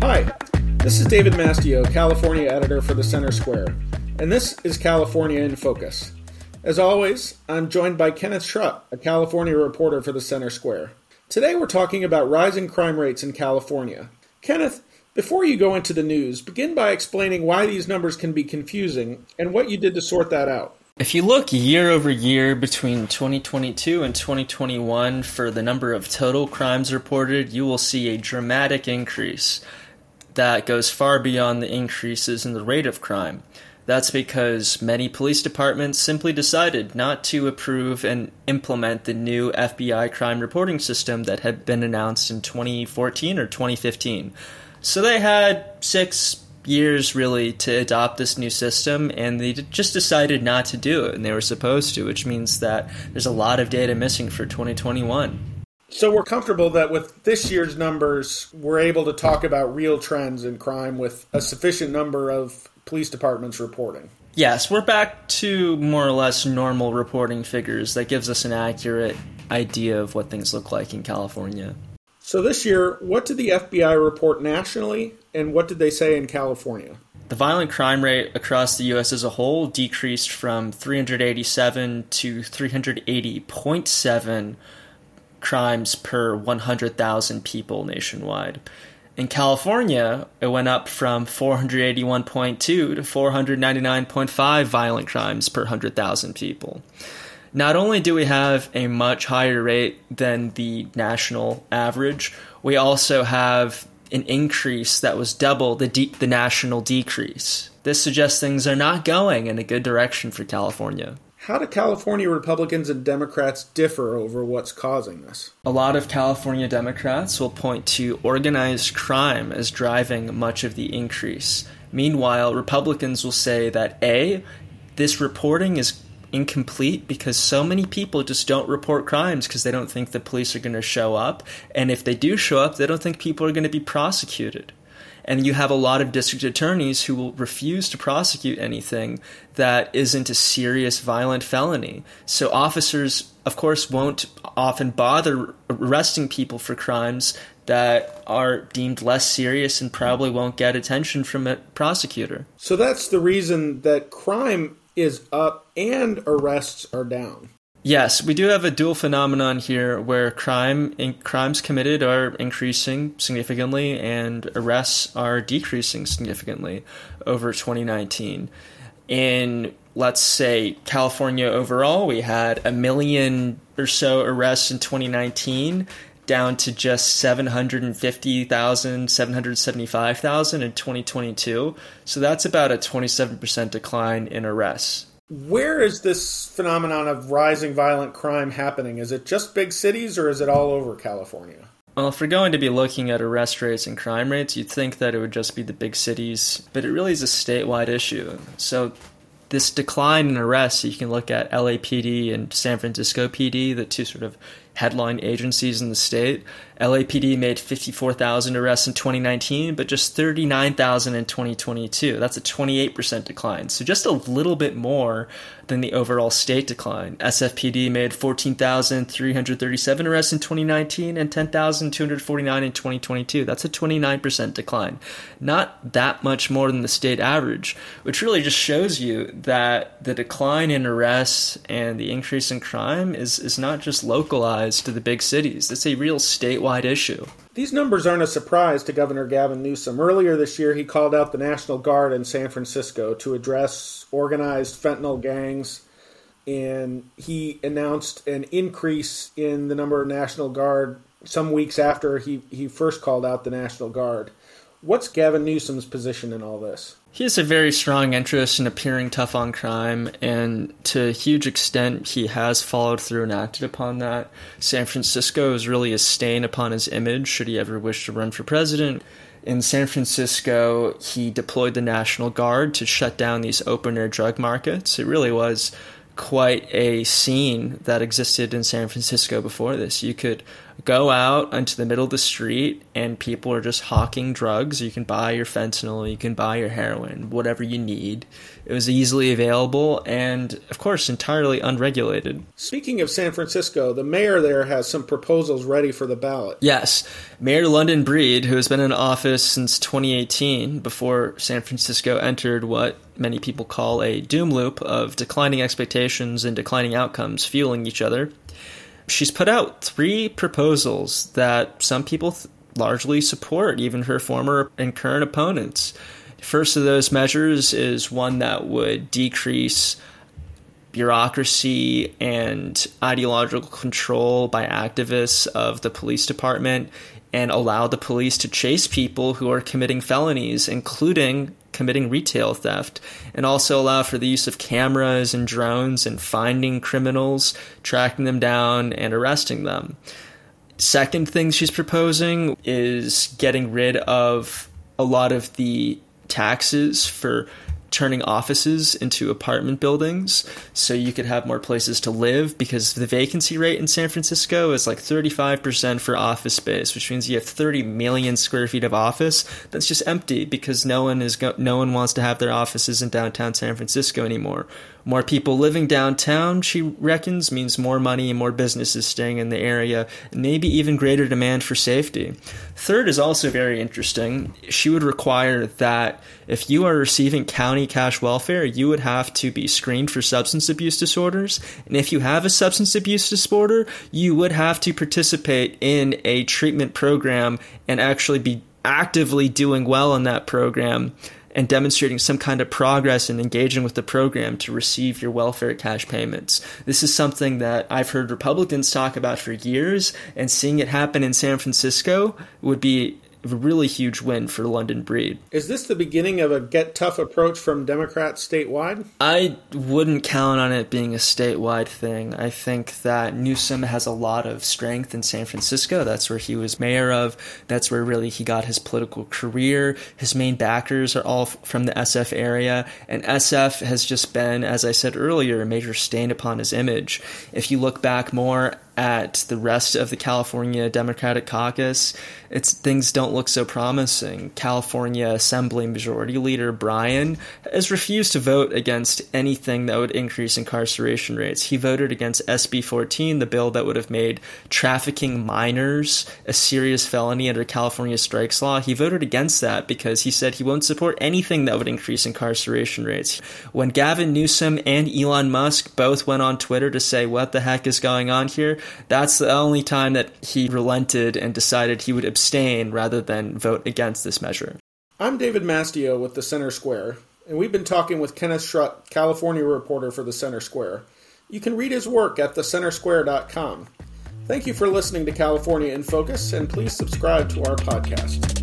Hi, this is David Mastio, California editor for the Center Square, and this is California in Focus. As always, I'm joined by Kenneth Schrupp, a California reporter for the Center Square. Today we're talking about rising crime rates in California. Kenneth, before you go into the news, begin by explaining why these numbers can be confusing and what you did to sort that out. If you look year over year between 2022 and 2021 for the number of total crimes reported, you will see a dramatic increase that goes far beyond the increases in the rate of crime. That's because many police departments simply decided not to approve and implement the new FBI crime reporting system that had been announced in 2014 or 2015. So they had six years really to adopt this new system, and they just decided not to do it, and they were supposed to, which means that there's a lot of data missing for 2021. So we're comfortable that with this year's numbers, we're able to talk about real trends in crime with a sufficient number of police departments reporting. Yes, we're back to more or less normal reporting figures that gives us an accurate idea of what things look like in California. So this year, what did the FBI report nationally, and what did they say in California? The violent crime rate across the U.S. as a whole decreased from 387 to 380.7 crimes per 100,000 people nationwide. In California, it went up from 481.2 to 499.5 violent crimes per 100,000 people not only do we have a much higher rate than the national average, we also have an increase that was double the de- the national decrease. This suggests things are not going in a good direction for California. How do California Republicans and Democrats differ over what's causing this? A lot of California Democrats will point to organized crime as driving much of the increase. Meanwhile, Republicans will say that A, this reporting is incomplete because so many people just don't report crimes because they don't think the police are going to show up. And if they do show up, they don't think people are going to be prosecuted. And you have a lot of district attorneys who will refuse to prosecute anything that isn't a serious violent felony. So officers, of course, won't often bother arresting people for crimes that are deemed less serious and probably won't get attention from a prosecutor. So that's the reason that crime is up and arrests are down. Yes, we do have a dual phenomenon here where crime in, crimes committed are increasing significantly and arrests are decreasing significantly over 2019. In let's say California overall, we had a million or so arrests in 2019 down to just 750,000, 775,000 in 2022. So that's about a 27% decline in arrests. Where is this phenomenon of rising violent crime happening? Is it just big cities or is it all over California? Well, if we're going to be looking at arrest rates and crime rates, you'd think that it would just be the big cities, but it really is a statewide issue. So this decline in arrests, you can look at LAPD and San Francisco PD, the two sort of headline agencies in the state. LAPD made 54,000 arrests in 2019, but just 39,000 in 2022. That's a 28% decline. So just a little bit more than the overall state decline. SFPD made 14,337 arrests in 2019 and 10,249 in 2022. That's a 29% decline. Not that much more than the state average, which really just shows you that the decline in arrests and the increase in crime is, is not just localized to the big cities. It's a real statewide issue. These numbers aren't a surprise to Governor Gavin Newsom. Earlier this year, he called out the National Guard in San Francisco to address organized fentanyl gangs, and he announced an increase in the number of National Guard some weeks after he, he first called out the National Guard. What's Gavin Newsom's position in all this? He has a very strong interest in appearing tough on crime, and to a huge extent, he has followed through and acted upon that. San Francisco is really a stain upon his image should he ever wish to run for president. In San Francisco, he deployed the National Guard to shut down these open air drug markets. It really was quite a scene that existed in San Francisco before this. You could go out into the middle of the street and people are just hawking drugs. You can buy your fentanyl, you can buy your heroin, whatever you need. It was easily available and, of course, entirely unregulated. Speaking of San Francisco, the mayor there has some proposals ready for the ballot. Yes. Mayor London Breed, who has been in office since 2018, before San Francisco entered what many people call a doom loop of declining expectations and declining outcomes fueling each other she's put out three proposals that some people th- largely support, even her former and current opponents. First of those measures is one that would decrease bureaucracy and ideological control by activists of the police department and allow the police to chase people who are committing felonies, including committing retail theft, and also allow for the use of cameras and drones and finding criminals, tracking them down, and arresting them. Second thing she's proposing is getting rid of a lot of the taxes for turning offices into apartment buildings so you could have more places to live because the vacancy rate in San Francisco is like 35% for office space which means you have 30 million square feet of office that's just empty because no one is go- no one wants to have their offices in downtown San Francisco anymore more people living downtown, she reckons, means more money and more businesses staying in the area, maybe even greater demand for safety. Third is also very interesting. She would require that if you are receiving county cash welfare, you would have to be screened for substance abuse disorders. And if you have a substance abuse disorder, you would have to participate in a treatment program and actually be actively doing well in that program and demonstrating some kind of progress and engaging with the program to receive your welfare cash payments. This is something that I've heard Republicans talk about for years, and seeing it happen in San Francisco would be a really huge win for London Breed. Is this the beginning of a get tough approach from Democrats statewide? I wouldn't count on it being a statewide thing. I think that Newsom has a lot of strength in San Francisco. That's where he was mayor of. That's where really he got his political career. His main backers are all from the SF area, and SF has just been, as I said earlier, a major stain upon his image. If you look back more at the rest of the California Democratic caucus, it's things don't look so promising. California Assembly Majority Leader Bryan has refused to vote against anything that would increase incarceration rates. He voted against SB 14, the bill that would have made trafficking minors a serious felony under California strikes law. He voted against that because he said he won't support anything that would increase incarceration rates. When Gavin Newsom and Elon Musk both went on Twitter to say what the heck is going on here, that's the only time that he relented and decided he would abstain rather than vote against this measure. I'm David Mastio with the Center Square, and we've been talking with Kenneth Schrupp, California reporter for the Center Square. You can read his work at thecentersquare.com. Thank you for listening to California in Focus, and please subscribe to our podcast.